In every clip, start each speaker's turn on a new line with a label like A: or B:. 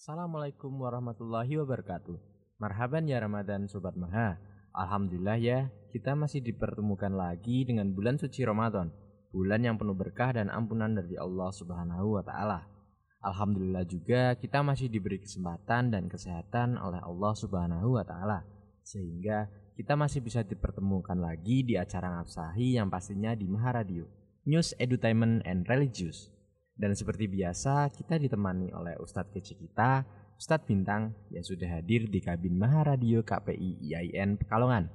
A: Assalamualaikum warahmatullahi wabarakatuh. Marhaban ya Ramadan Sobat Maha. Alhamdulillah ya, kita masih dipertemukan lagi dengan bulan suci Ramadan. Bulan yang penuh berkah dan ampunan dari Allah Subhanahu wa taala. Alhamdulillah juga kita masih diberi kesempatan dan kesehatan oleh Allah Subhanahu wa taala. Sehingga kita masih bisa dipertemukan lagi di acara ngabsahi yang pastinya di Maha Radio. News, Edutainment, and Religious. Dan seperti biasa, kita ditemani oleh Ustadz kece kita, Ustadz Bintang, yang sudah hadir di kabin Maha Radio KPI IAIN Pekalongan.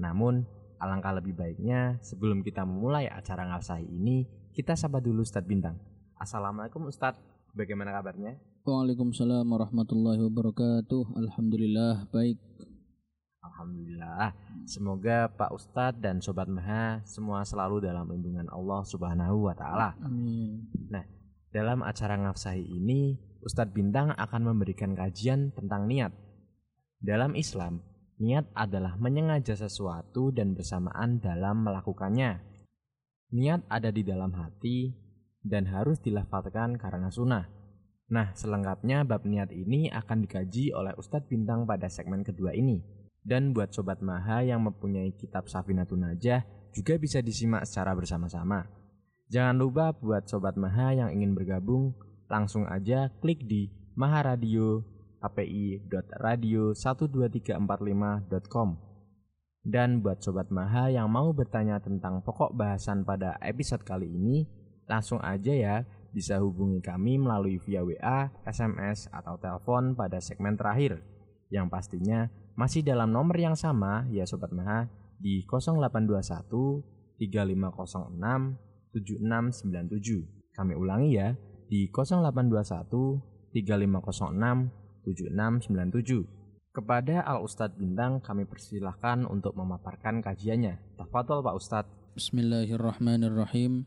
A: Namun, alangkah lebih baiknya sebelum kita memulai acara ngabsahi ini, kita sapa dulu Ustadz Bintang. Assalamualaikum Ustadz, bagaimana kabarnya?
B: Waalaikumsalam warahmatullahi wabarakatuh. Alhamdulillah baik.
A: Alhamdulillah. Semoga Pak Ustadz dan Sobat Maha semua selalu dalam lindungan Allah Subhanahu wa taala.
B: Amin.
A: Dalam acara ngafsahi ini, Ustadz Bintang akan memberikan kajian tentang niat. Dalam Islam, niat adalah menyengaja sesuatu dan bersamaan dalam melakukannya. Niat ada di dalam hati dan harus dilafalkan karena sunnah. Nah, selengkapnya bab niat ini akan dikaji oleh Ustadz Bintang pada segmen kedua ini. Dan buat Sobat Maha yang mempunyai kitab Safinatun Najah juga bisa disimak secara bersama-sama. Jangan lupa buat Sobat Maha yang ingin bergabung, langsung aja klik di Maha Radio kpi.radio12345.com Dan buat Sobat Maha yang mau bertanya tentang pokok bahasan pada episode kali ini, langsung aja ya bisa hubungi kami melalui via WA, SMS, atau telepon pada segmen terakhir. Yang pastinya masih dalam nomor yang sama ya Sobat Maha di 0821 3506 7697. Kami ulangi ya di 0821 3506 7697. Kepada Al Ustadz Bintang kami persilahkan untuk memaparkan kajiannya. Tafadhol Pak Ustadz.
B: Bismillahirrahmanirrahim.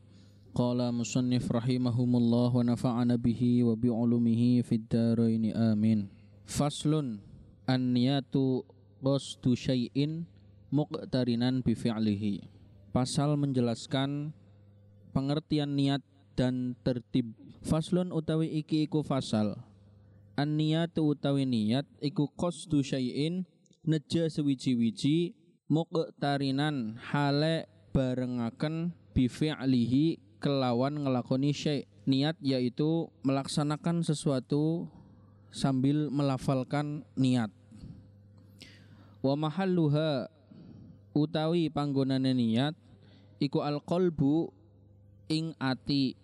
B: Qala musannif rahimahumullah wa nafa'ana bihi wa bi'ulumihi fid dharain amin. Faslun an-niyatu qasdu syai'in muqtarinan bi fi'lihi. Pasal menjelaskan pengertian niat dan tertib. Faslun utawi iki iku fasal. An-niyatu utawi niat iku qasdu syai'in neja sewiji-wiji muqtarinan hale barengaken bi fi'lihi kelawan ngelakoni syai' niat yaitu melaksanakan sesuatu sambil melafalkan niat. Wa mahalluha utawi panggonane niat iku alqalbu ing ati.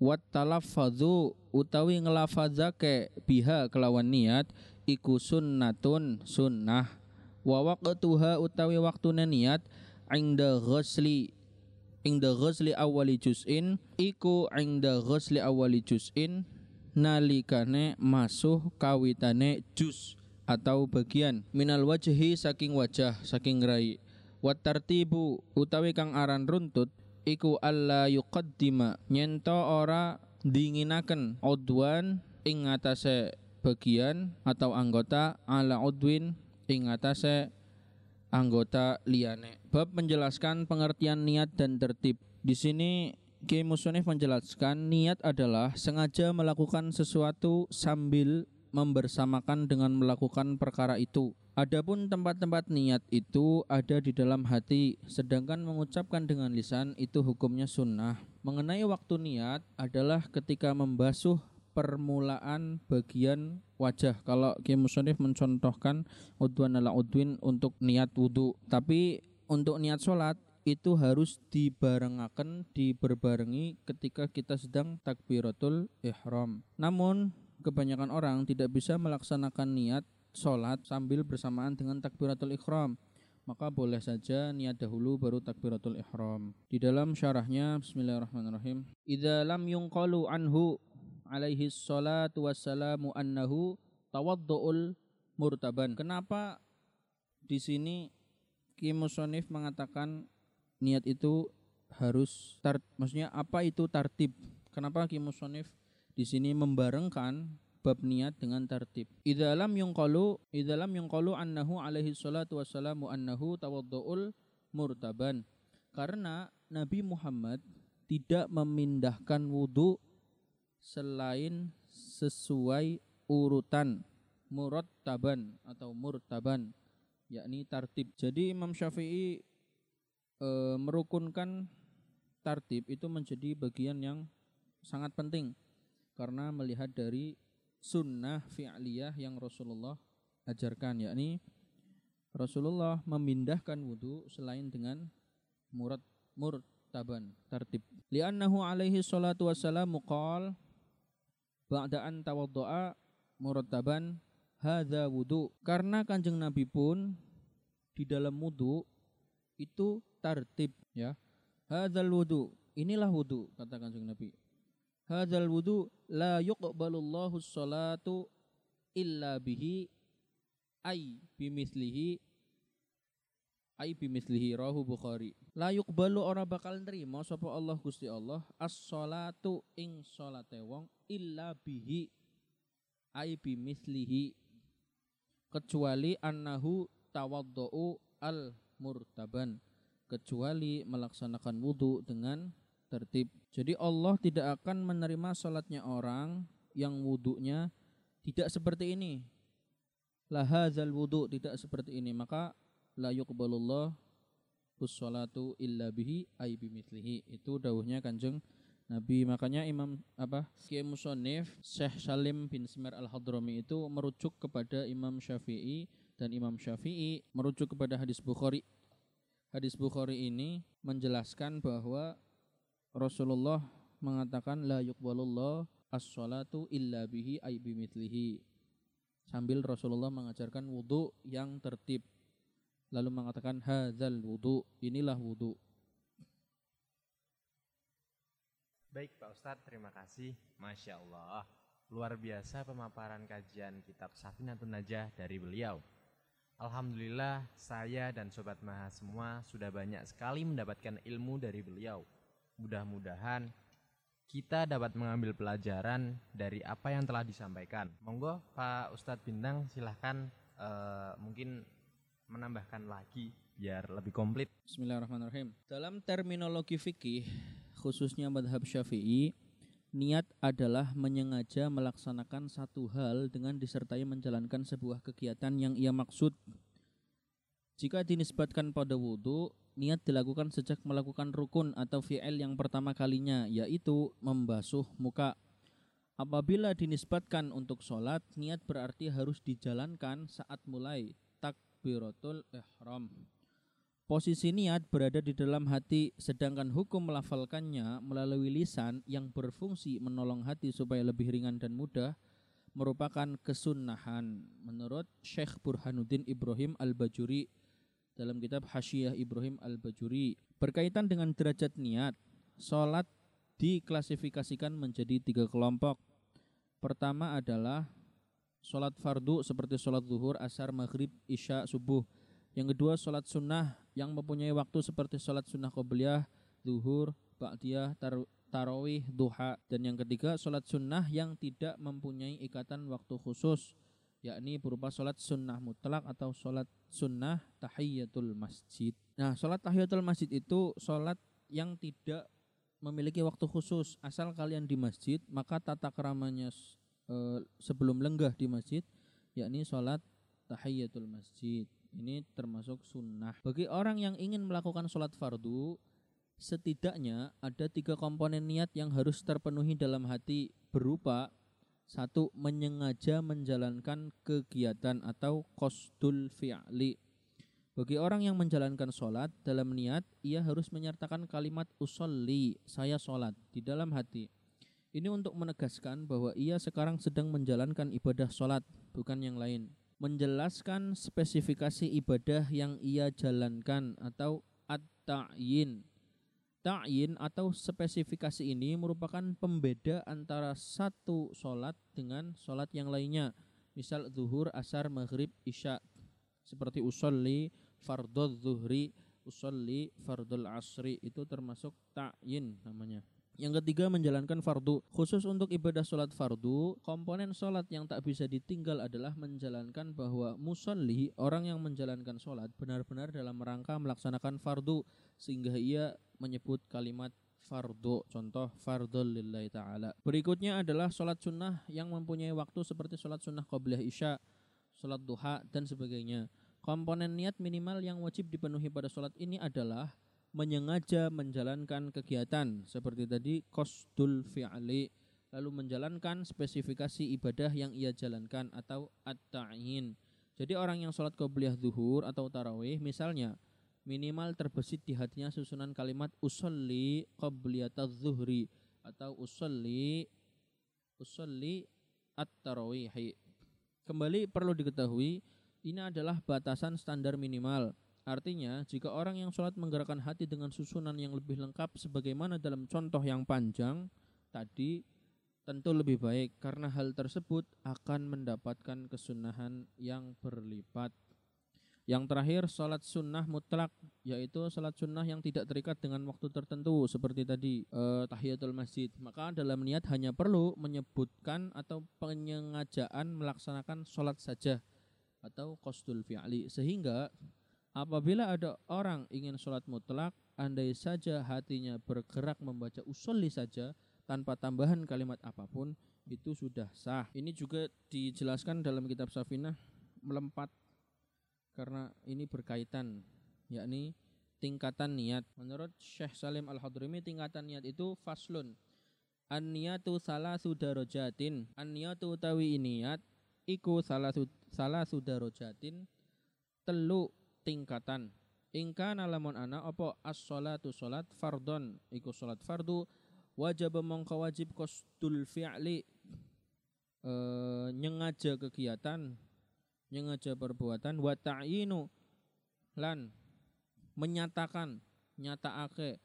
B: Wat talaffadhu utawi ngelafadzake biha kelawan niat iku sunnatun sunnah. Wa waqtuha utawi waktune niat ingda ghusli ingda ghusli awali juz'in iku ingda ghusli awali juz'in nalikane masuh kawitane juz atau bagian. Minal wajhi saking wajah saking rai. Wat tartibu utawi kang aran runtut iku alla yuqaddima nyento ora dinginaken udwan ing ngatasé bagian atau anggota ala udwin ing ngatasé anggota liyane. Bab menjelaskan pengertian niat dan tertib. Di sini Ki Musonif menjelaskan niat adalah sengaja melakukan sesuatu sambil membersamakan dengan melakukan perkara itu. Adapun tempat-tempat niat itu ada di dalam hati, sedangkan mengucapkan dengan lisan itu hukumnya sunnah. Mengenai waktu niat adalah ketika membasuh permulaan bagian wajah. Kalau Ki Musonif mencontohkan udwan ala udwin untuk niat wudhu, tapi untuk niat sholat itu harus dibarengaken, diberbarengi ketika kita sedang takbiratul ihram. Namun kebanyakan orang tidak bisa melaksanakan niat sholat sambil bersamaan dengan takbiratul ikhram maka boleh saja niat dahulu baru takbiratul ihram. Di dalam syarahnya Bismillahirrahmanirrahim. Idza lam yunqalu anhu alaihi salatu wassalamu annahu tawaddu'ul murtaban. Kenapa di sini Ki Musonif mengatakan niat itu harus tar, maksudnya apa itu tartib? Kenapa Ki Musonif di sini membarengkan bab niat dengan tertib. Idza lam yunqalu idza lam yunqalu annahu alaihi salatu wassalamu annahu tawadduul murtaban. Karena Nabi Muhammad tidak memindahkan wudhu selain sesuai urutan murattaban atau murtaban yakni tartib. Jadi Imam Syafi'i e, merukunkan tartib itu menjadi bagian yang sangat penting karena melihat dari sunnah fi'liyah yang Rasulullah ajarkan yakni Rasulullah memindahkan wudhu selain dengan murad murtaban tertib. Li'annahu alaihi salatu wassalamu qal ba'da an tawaddu'a murattaban hadza wudhu. Karena Kanjeng Nabi pun di dalam wudhu itu tertib ya. Hadzal wudhu. Inilah wudhu kata Kanjeng Nabi hadzal wudu la yuqbalullahu sholatu illa bihi ay bimislihi ay bimislihi rahu bukhari la yuqbalu ora bakal nerima sapa Allah Gusti Allah as-sholatu ing salate wong illa bihi ay bimislihi kecuali annahu tawaddu'u al murtaban kecuali melaksanakan wudhu dengan tertib. Jadi Allah tidak akan menerima sholatnya orang yang wudhunya tidak seperti ini. Lahazal wudhu tidak seperti ini. Maka la yuqbalullah ussolatu illa bihi ay bimithlihi. Itu dawuhnya kanjeng Nabi makanya Imam apa Kiai Musonif Syekh Salim bin Smir Al Hadrami itu merujuk kepada Imam Syafi'i dan Imam Syafi'i merujuk kepada hadis Bukhari. Hadis Bukhari ini menjelaskan bahwa Rasulullah mengatakan la yuqbalullah as-salatu illa bihi ay bimithlihi. Sambil Rasulullah mengajarkan wudhu yang tertib. Lalu mengatakan hadzal wudhu, inilah wudhu.
A: Baik Pak Ustadz, terima kasih. Masya Allah. Luar biasa pemaparan kajian kitab Safinatun Najah dari beliau. Alhamdulillah saya dan Sobat Maha semua sudah banyak sekali mendapatkan ilmu dari beliau. Mudah-mudahan kita dapat mengambil pelajaran dari apa yang telah disampaikan. Monggo Pak Ustadz Bintang silahkan eh, mungkin menambahkan lagi biar lebih komplit.
B: Bismillahirrahmanirrahim. Dalam terminologi fikih, khususnya madhab syafi'i, niat adalah menyengaja melaksanakan satu hal dengan disertai menjalankan sebuah kegiatan yang ia maksud. Jika dinisbatkan pada wudhu, niat dilakukan sejak melakukan rukun atau fi'il yang pertama kalinya, yaitu membasuh muka. Apabila dinisbatkan untuk sholat, niat berarti harus dijalankan saat mulai takbiratul ihram. Posisi niat berada di dalam hati, sedangkan hukum melafalkannya melalui lisan yang berfungsi menolong hati supaya lebih ringan dan mudah merupakan kesunahan menurut Syekh Burhanuddin Ibrahim Al-Bajuri dalam kitab Hasyiah Ibrahim Al-Bajuri. Berkaitan dengan derajat niat, sholat diklasifikasikan menjadi tiga kelompok. Pertama adalah sholat fardu seperti sholat zuhur, asar, maghrib, isya, subuh. Yang kedua sholat sunnah yang mempunyai waktu seperti sholat sunnah qobliyah, zuhur, ba'diyah, tar tarawih, duha. Dan yang ketiga sholat sunnah yang tidak mempunyai ikatan waktu khusus yakni berupa sholat sunnah mutlak atau sholat sunnah tahiyatul masjid. Nah, sholat tahiyatul masjid itu sholat yang tidak memiliki waktu khusus. Asal kalian di masjid, maka tata keramanya e, sebelum lenggah di masjid, yakni sholat tahiyatul masjid. Ini termasuk sunnah. Bagi orang yang ingin melakukan sholat fardu, setidaknya ada tiga komponen niat yang harus terpenuhi dalam hati berupa satu menyengaja menjalankan kegiatan atau kostul fi'li. Bagi orang yang menjalankan sholat dalam niat, ia harus menyertakan kalimat usolli, saya sholat, di dalam hati. Ini untuk menegaskan bahwa ia sekarang sedang menjalankan ibadah sholat, bukan yang lain. Menjelaskan spesifikasi ibadah yang ia jalankan atau at-ta'yin Ta'yin atau spesifikasi ini merupakan pembeda antara satu sholat dengan sholat yang lainnya. Misal zuhur, asar, maghrib, isya. Seperti usolli, fardul zuhri, usolli, fardul asri. Itu termasuk ta'yin namanya. Yang ketiga menjalankan fardu. Khusus untuk ibadah sholat fardu, komponen sholat yang tak bisa ditinggal adalah menjalankan bahwa musolli, orang yang menjalankan sholat benar-benar dalam rangka melaksanakan fardu. Sehingga ia menyebut kalimat fardu. Contoh fardul lillahi ta'ala. Berikutnya adalah sholat sunnah yang mempunyai waktu seperti sholat sunnah qobliyah isya, sholat duha, dan sebagainya. Komponen niat minimal yang wajib dipenuhi pada sholat ini adalah menyengaja menjalankan kegiatan seperti tadi kosdul fi'li lalu menjalankan spesifikasi ibadah yang ia jalankan atau at-ta'yin. Jadi orang yang sholat qobliyah zuhur atau tarawih misalnya minimal terbesit di hatinya susunan kalimat usolli qobliyat zuhri atau usolli usolli at-tarawih. Kembali perlu diketahui ini adalah batasan standar minimal Artinya, jika orang yang sholat menggerakkan hati dengan susunan yang lebih lengkap sebagaimana dalam contoh yang panjang tadi, tentu lebih baik karena hal tersebut akan mendapatkan kesunahan yang berlipat. Yang terakhir, sholat sunnah mutlak, yaitu sholat sunnah yang tidak terikat dengan waktu tertentu seperti tadi eh, tahiyatul masjid. Maka dalam niat hanya perlu menyebutkan atau penyengajaan melaksanakan sholat saja atau kostul fi'li sehingga Apabila ada orang ingin sholat mutlak, andai saja hatinya bergerak membaca usolli saja tanpa tambahan kalimat apa pun, itu sudah sah. Ini juga dijelaskan dalam kitab Safinah melempat karena ini berkaitan yakni tingkatan niat. Menurut Syekh Salim Al-Hadrami tingkatan niat itu faslun. An-niyatu salah sudarojatin. An-niyatu utawi niat iku salah salah sudarojatin telu tingkatan. Ingka nalamun ana apa as-sholatu salat fardon iku salat fardu wajib mongko wajib kostul fi'li e, nyengaja kegiatan nyengaja perbuatan wa ta'yinu lan menyatakan nyataake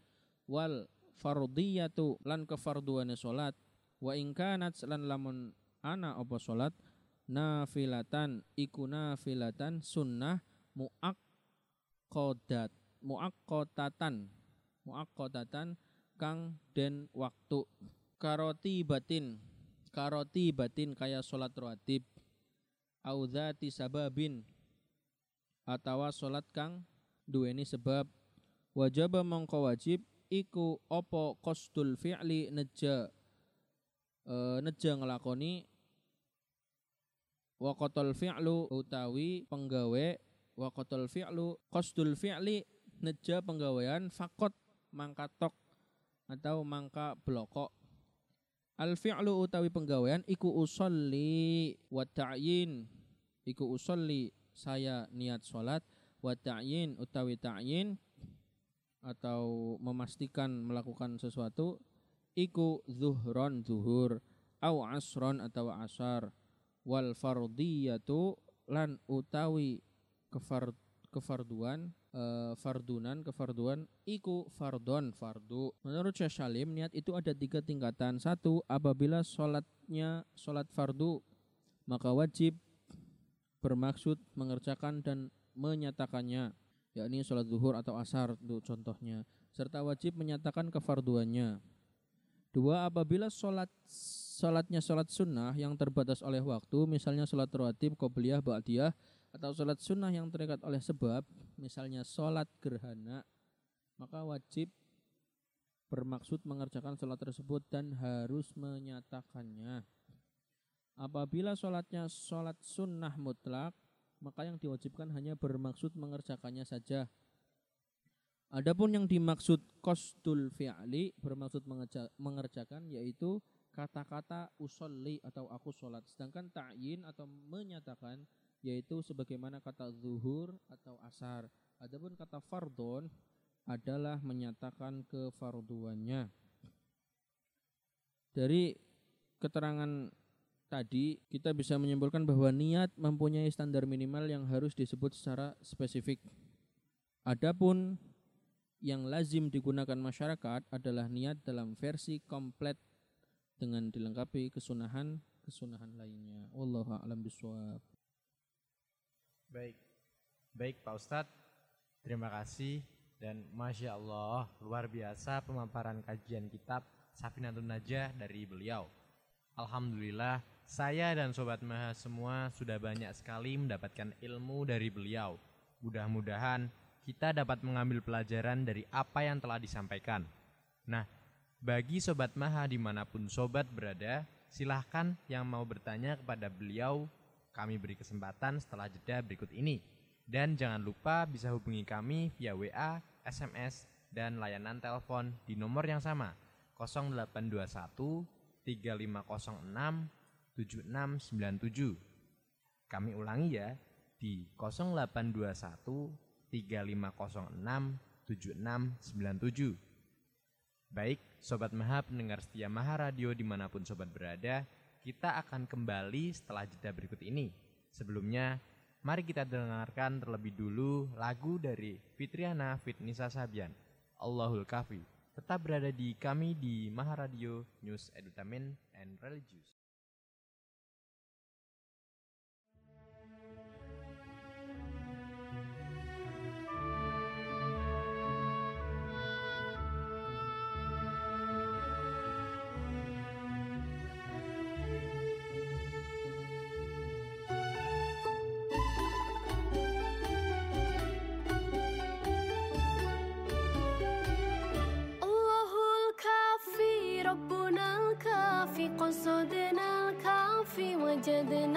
B: wal fardiyatu lan kefarduane salat wa in kanat lan lamun ana apa salat nafilatan iku nafilatan sunnah muaqqadat muaqqatatan muaqqatatan kang den waktu. Karoti batin karoti batin kaya salat rawatib audzati sababin atawa salat kang duweni sebab. Wajib mongko wajib iku opo kostul fi'li neja e, neja ngelakoni. Waqatul fi'lu utawi penggawe waqatul fi'lu kostul fi'li neja penggawean fakot mangka tok atau mangka blokok al fi'lu utawi penggawean iku usolli wa ta'yin. Iku usolli saya niat salat wa ta'yin utawi ta'yin atau memastikan melakukan sesuatu iku zuhron zuhur au asron atau asar. Wal fardiyatu lan utawi kefar kefarduan e, fardunan kefarduan iku fardon fardu. Menurut Syekh Salim niat itu ada tiga tingkatan. Satu apabila sholatnya sholat fardu maka wajib bermaksud mengerjakan dan menyatakannya yakni sholat zuhur atau asar untuk contohnya serta wajib menyatakan kefarduannya. Dua apabila sholat sholatnya sholat sunnah yang terbatas oleh waktu misalnya sholat rawatib qobliyah ba'diyah atau sholat sunnah yang terikat oleh sebab misalnya sholat gerhana maka wajib bermaksud mengerjakan sholat tersebut dan harus menyatakannya apabila sholatnya sholat sunnah mutlak maka yang diwajibkan hanya bermaksud mengerjakannya saja. Adapun yang dimaksud kostul fi'li bermaksud mengerjakan yaitu kata-kata usolli atau aku sholat. Sedangkan ta'yin atau menyatakan yaitu sebagaimana kata zuhur atau asar. Adapun kata fardon adalah menyatakan kefarduannya. Dari keterangan tadi kita bisa menyimpulkan bahwa niat mempunyai standar minimal yang harus disebut secara spesifik. Adapun yang lazim digunakan masyarakat adalah niat dalam versi komplit dengan dilengkapi kesunahan kesunahan lainnya. Wallahu a'lam bishawab.
A: Baik. Baik Pak Ustadz, terima kasih dan Masya Allah luar biasa pemaparan kajian kitab Safinatun Najah dari beliau. Alhamdulillah saya dan Sobat Maha semua sudah banyak sekali mendapatkan ilmu dari beliau. Mudah-mudahan kita dapat mengambil pelajaran dari apa yang telah disampaikan. Nah, bagi Sobat Maha di mana pun Sobat berada, silahkan yang mau bertanya kepada beliau, kami beri kesempatan setelah jeda berikut ini. Dan jangan lupa bisa hubungi kami via WA, SMS, dan layanan telepon di nomor yang sama 0821 3506 7697. Kami ulangi ya di 0821 3506 7697. Baik, Sobat Maha pendengar setia Maha Radio di mana pun Sobat berada, kita akan kembali setelah jeda berikut ini. Sebelumnya, mari kita dengarkan terlebih dulu lagu dari Fitriana Fitnisa Sabian, Allahul Kafi. Tetap berada di kami di Maha Radio News Edutainment and Religious.
C: जदन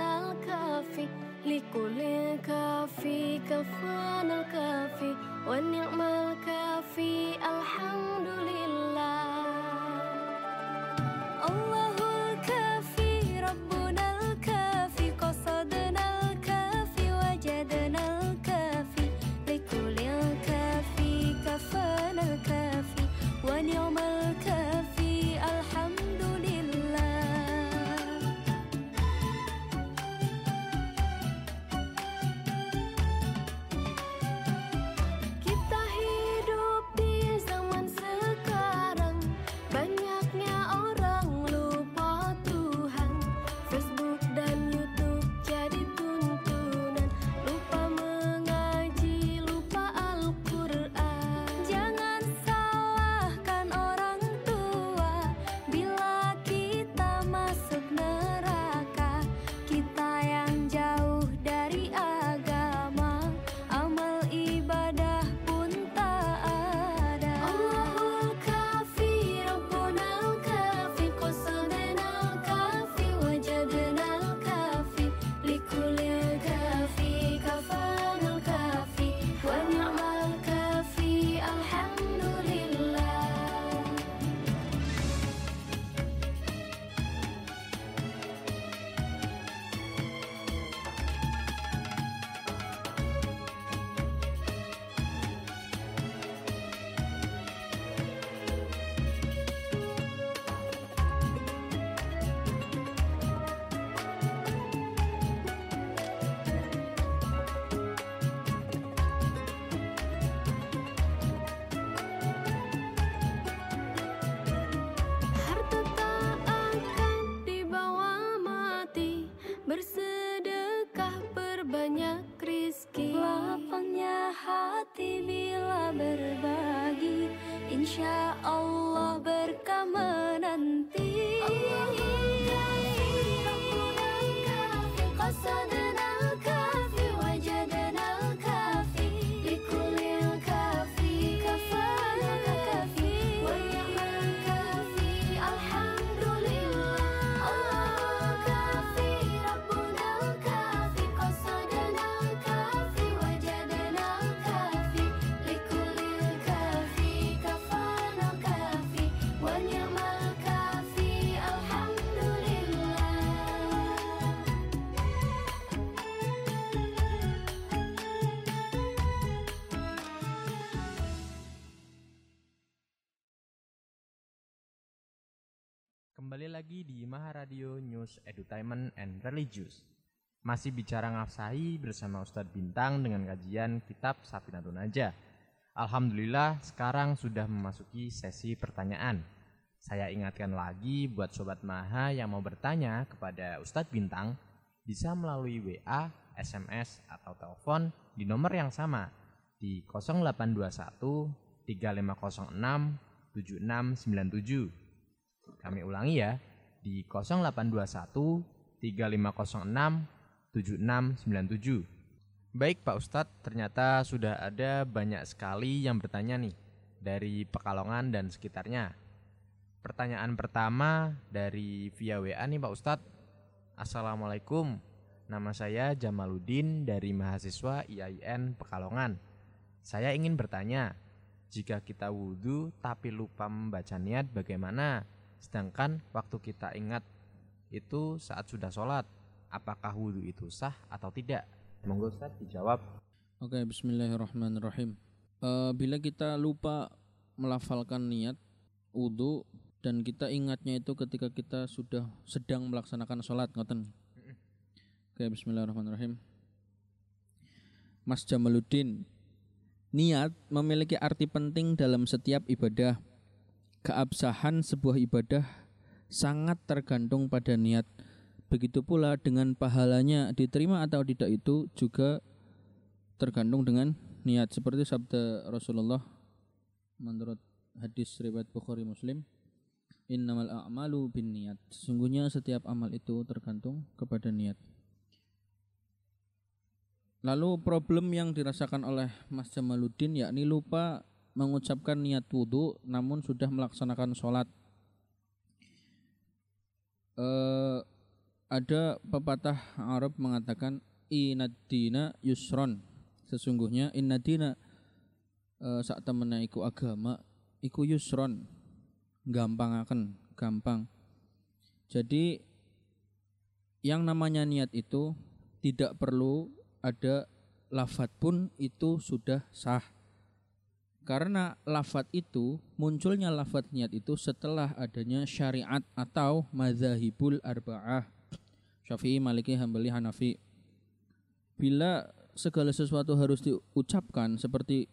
A: Kembali lagi di Maharadio News Edutainment and Religious. Masih bicara ngafsahi bersama Ustadz Bintang dengan kajian kitab Safinatun Najah. Alhamdulillah sekarang sudah memasuki sesi pertanyaan. Saya ingatkan lagi buat Sobat Maha yang mau bertanya kepada Ustadz Bintang bisa melalui WA, SMS, atau telepon di nomor yang sama di 0821 3506 7697. Kami ulangi ya, di 0821 3506 7697. Baik Pak Ustadz, ternyata sudah ada banyak sekali yang bertanya nih dari Pekalongan dan sekitarnya. Pertanyaan pertama dari via WA nih Pak Ustadz. Assalamualaikum, nama saya Jamaluddin dari mahasiswa IAIN Pekalongan. Saya ingin bertanya, jika kita wudhu tapi lupa membaca niat bagaimana? Sedangkan waktu kita ingat itu saat sudah sholat, apakah wudhu itu sah atau tidak? Monggo Ustaz dijawab.
B: Oke, bismillahirrahmanirrahim. Eh, bila kita lupa melafalkan niat wudhu dan kita ingatnya itu ketika kita sudah sedang melaksanakan sholat, ngoten. Oke, bismillahirrahmanirrahim. Mas Jamaluddin, niat memiliki arti penting dalam setiap ibadah. Keabsahan sebuah ibadah sangat tergantung pada niat. Begitu pula dengan pahalanya diterima atau tidak itu juga tergantung dengan niat. Seperti sabda Rasulullah menurut hadis riwayat Bukhari Muslim innamal a'malu bin niat. Sesungguhnya setiap amal itu tergantung kepada niat. Lalu problem yang dirasakan oleh Mas Jamaluddin yakni lupa mengucapkan niat wudhu namun sudah melaksanakan sholat eh, ada pepatah Arab mengatakan inadina yusron. Sesungguhnya inadina eh, saat temena iku agama iku yusron. Gampang akan gampang. Jadi yang namanya niat itu tidak perlu ada lafat pun itu sudah sah. Karena lafat itu munculnya lafat niat itu setelah adanya syariat atau mazahibul arba'ah. Syafi'i, Maliki, Hambali, Hanafi. Bila segala sesuatu harus diucapkan seperti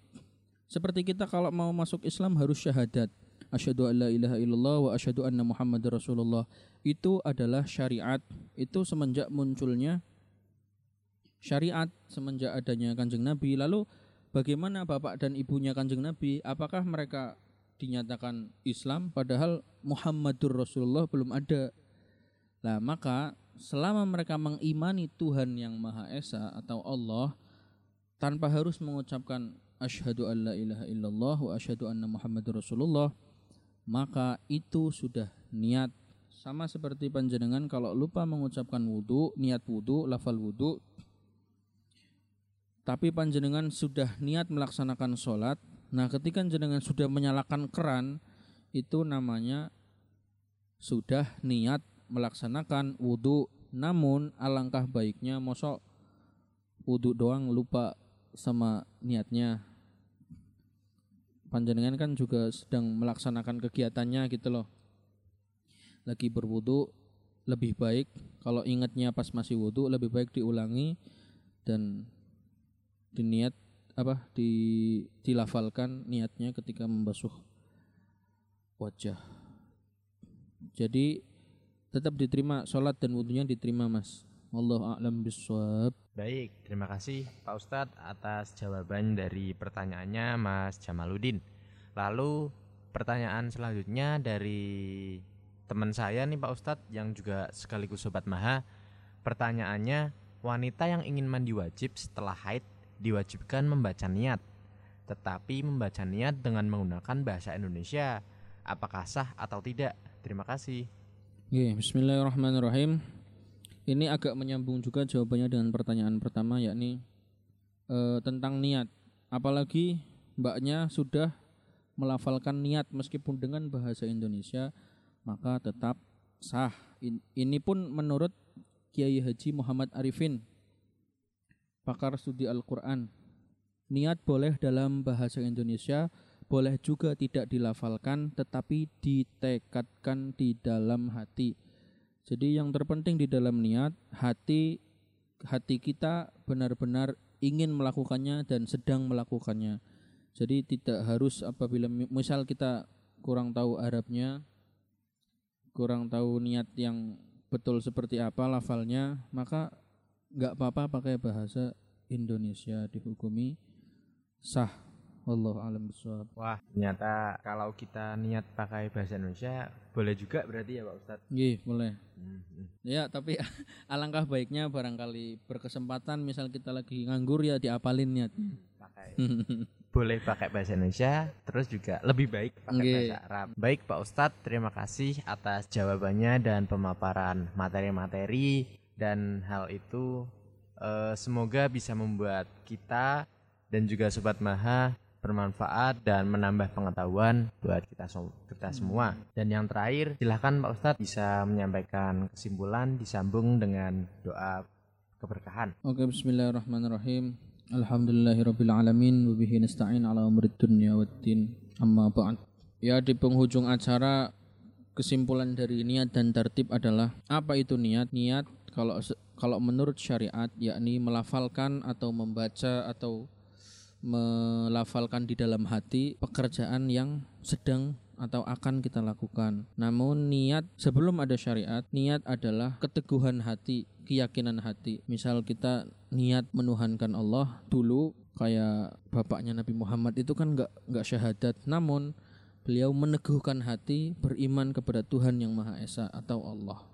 B: seperti kita kalau mau masuk Islam harus syahadat. Asyhadu an la ilaha illallah wa asyhadu anna Muhammadar Rasulullah. Itu adalah syariat. Itu semenjak munculnya syariat semenjak adanya Kanjeng Nabi. Lalu bagaimana bapak dan ibunya Kanjeng Nabi? Apakah mereka dinyatakan Islam padahal Muhammadur Rasulullah belum ada? Lah maka selama mereka mengimani Tuhan yang Maha Esa atau Allah tanpa harus mengucapkan asyhadu an la ilaha illallah wa asyhadu anna Muhammadur Rasulullah maka itu sudah niat sama seperti panjenengan kalau lupa mengucapkan wudhu niat wudhu lafal wudhu tapi panjenengan sudah niat melaksanakan sholat. Nah ketika jenengan sudah menyalakan keran itu namanya sudah niat melaksanakan wudhu namun alangkah baiknya mosok wudhu doang lupa sama niatnya. Panjenengan kan juga sedang melaksanakan kegiatannya gitu loh. Lagi berwudhu lebih baik kalau ingatnya pas masih wudhu lebih baik diulangi dan diniat apa di dilafalkan niatnya ketika membasuh wajah jadi tetap diterima sholat dan wudhunya diterima mas Allah a'lam biswab
A: Baik, terima kasih Pak Ustadz atas jawaban dari pertanyaannya Mas Jamaludin. Lalu pertanyaan selanjutnya dari teman saya nih Pak Ustadz yang juga sekaligus Sobat Maha. Pertanyaannya, wanita yang ingin mandi wajib setelah haid diwajibkan membaca niat. Tetapi membaca niat dengan menggunakan bahasa Indonesia. Apakah sah atau tidak? Terima kasih.
B: Oke, Bismillahirrahmanirrahim. Ini agak menyambung juga jawabannya dengan pertanyaan pertama yakni eh, tentang niat. Apalagi mbaknya sudah melafalkan niat meskipun dengan bahasa Indonesia maka tetap sah. In- Ini pun menurut Kiai Haji Muhammad Arifin pakar studi Al-Qur'an. Niat boleh dalam bahasa Indonesia, boleh juga tidak dilafalkan tetapi ditekadkan di dalam hati. Jadi yang terpenting di dalam niat hati hati kita benar-benar ingin melakukannya dan sedang melakukannya. Jadi tidak harus apabila mi- misal kita kurang tahu Arabnya, kurang tahu niat yang betul seperti apa lafalnya, maka nggak apa-apa pakai bahasa Indonesia dihukumi sah. Allah alam bisawab.
A: Wah, ternyata kalau kita niat pakai bahasa Indonesia boleh juga berarti ya Pak Ustadz.
B: Nggih, boleh.
A: Hmm, hmm.
B: Ya, tapi alangkah baiknya barangkali berkesempatan misal kita lagi nganggur ya diapalin niatnya.
A: Pakai boleh pakai bahasa Indonesia, terus juga lebih baik pakai
B: Nggih.
A: bahasa Arab. Baik Pak Ustadz, terima kasih atas jawabannya dan pemaparan materi-materi dan hal itu eh, semoga bisa membuat kita dan juga sobat Maha bermanfaat dan menambah pengetahuan buat kita kita semua. Dan yang terakhir, silahkan Pak Ustadz bisa menyampaikan kesimpulan disambung dengan doa keberkahan.
B: Oke, bismillahirrahmanirrahim. Alhamdulillahirabbil alamin wa bihi nasta'in ala umrid dunya waddin. Amma ba'd. Ya di penghujung acara kesimpulan dari niat dan tertib adalah apa itu niat? Niat kalau kalau menurut syariat yakni melafalkan atau membaca atau melafalkan di dalam hati pekerjaan yang sedang atau akan kita lakukan. Namun niat sebelum ada syariat, niat adalah keteguhan hati, keyakinan hati. Misal kita niat menuhankan Allah dulu kayak bapaknya Nabi Muhammad itu kan nggak nggak syahadat, namun beliau meneguhkan hati beriman kepada Tuhan yang Maha Esa atau Allah.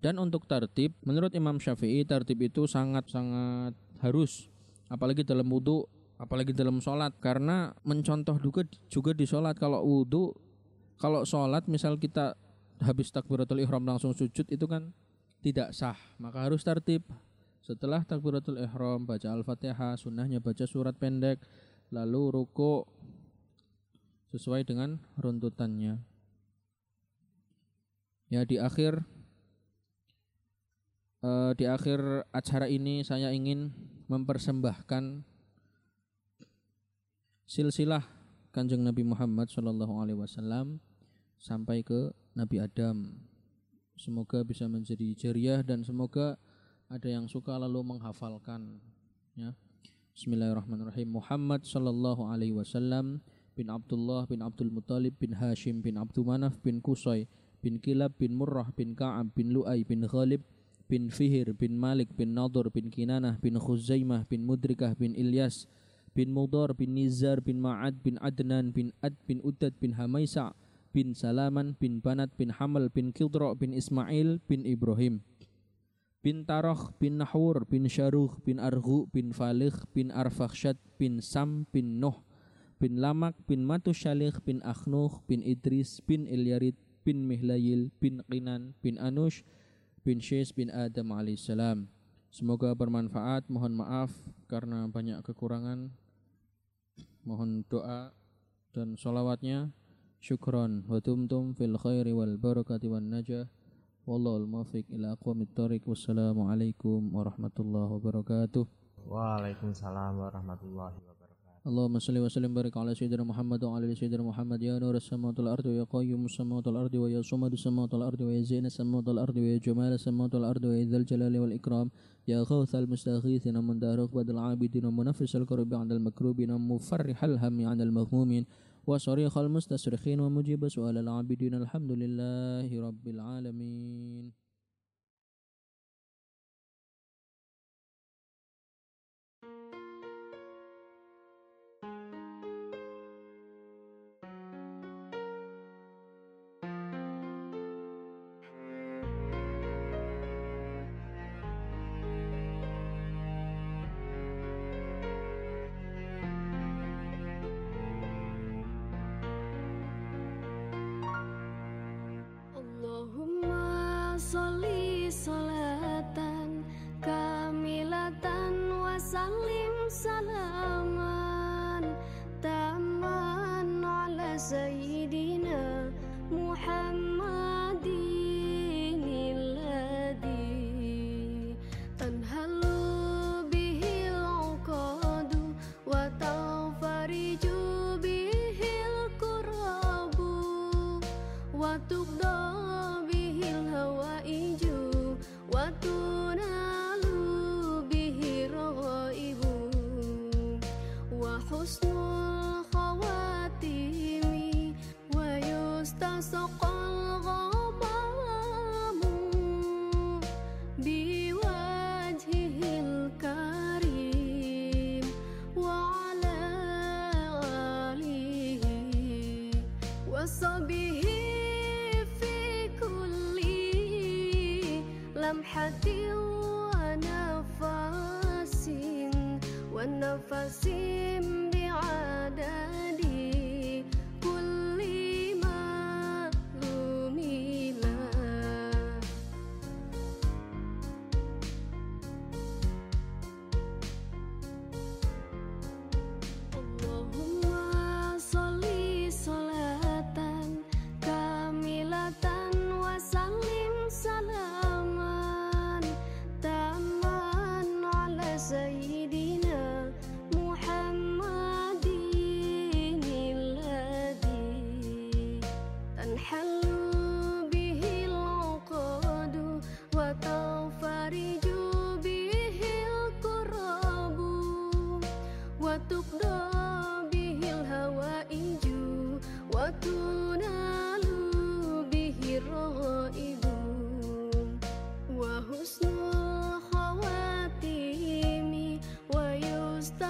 B: Dan untuk tertib, menurut Imam Syafi'i tertib itu sangat-sangat harus apalagi dalam wudhu apalagi dalam sholat karena mencontoh juga juga di sholat kalau wudhu kalau sholat misal kita habis takbiratul ihram langsung sujud itu kan tidak sah, maka harus tertib. Setelah takbiratul ihram baca Al-Fatihah, sunnahnya baca surat pendek, lalu ruku sesuai dengan runtutannya. Ya di akhir eh, di akhir acara ini saya ingin mempersembahkan silsilah Kanjeng Nabi Muhammad Shallallahu alaihi wasallam sampai ke Nabi Adam. Semoga bisa menjadi jariah dan semoga ada yang suka lalu menghafalkan ya. Bismillahirrahmanirrahim. Muhammad sallallahu alaihi wasallam bin Abdullah bin Abdul Muttalib bin Hashim bin Abdul Manaf bin Kusai bin Kilab bin Murrah bin Ka'ab bin Lu'ay bin Ghalib bin Fihir bin Malik bin Nadur bin Kinanah bin Khuzaimah bin Mudrikah bin Ilyas bin Mudar bin Nizar bin Ma'ad bin Adnan bin Ad bin Udad bin Hamaisa bin Salaman bin Banat bin Hamal bin Kildra bin Ismail bin Ibrahim bin Tarokh bin Nahur bin Syaruh bin Arhu bin Falih bin Arfakhshad bin Sam bin Nuh bin Lamak bin Matushalih bin Akhnuh bin Idris bin Ilyarid bin Mihlayil bin Qinan bin Anush bin Syes bin Adam alaihissalam. Semoga bermanfaat. Mohon maaf karena banyak kekurangan. Mohon doa dan solawatnya. Syukron wa tumtum fil khairi wal barakati wan najah. Wallahul muwaffiq ila aqwamit thoriq. Wassalamualaikum warahmatullahi wabarakatuh.
A: Waalaikumsalam warahmatullahi wabarakatuh.
B: اللهم صل وسلم وبارك على سيدنا محمد وعلى آل سيدنا محمد. يا نور السماوات والأرض ويا قيوم السماوات والأرض ويا صمد السماوات والأرض ويا زين السماوات والأرض ويا جمال السماوات والأرض ويا ذا الجلال والإكرام. يا غوث المستغيثين من دار عقبة العابدين ومنفس الكرب عند المكروبين ومفرح الهم عند المغمومين. وصريخ المستصرخين ومجيب سؤال العابدين. الحمد لله رب العالمين.
D: Sholli salatan kamilatan wa sallim healthy.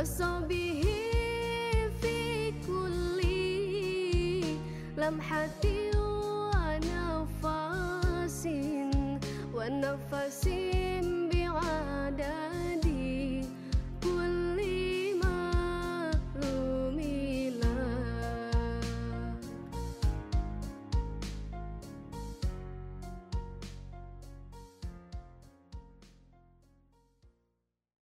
D: Nós somos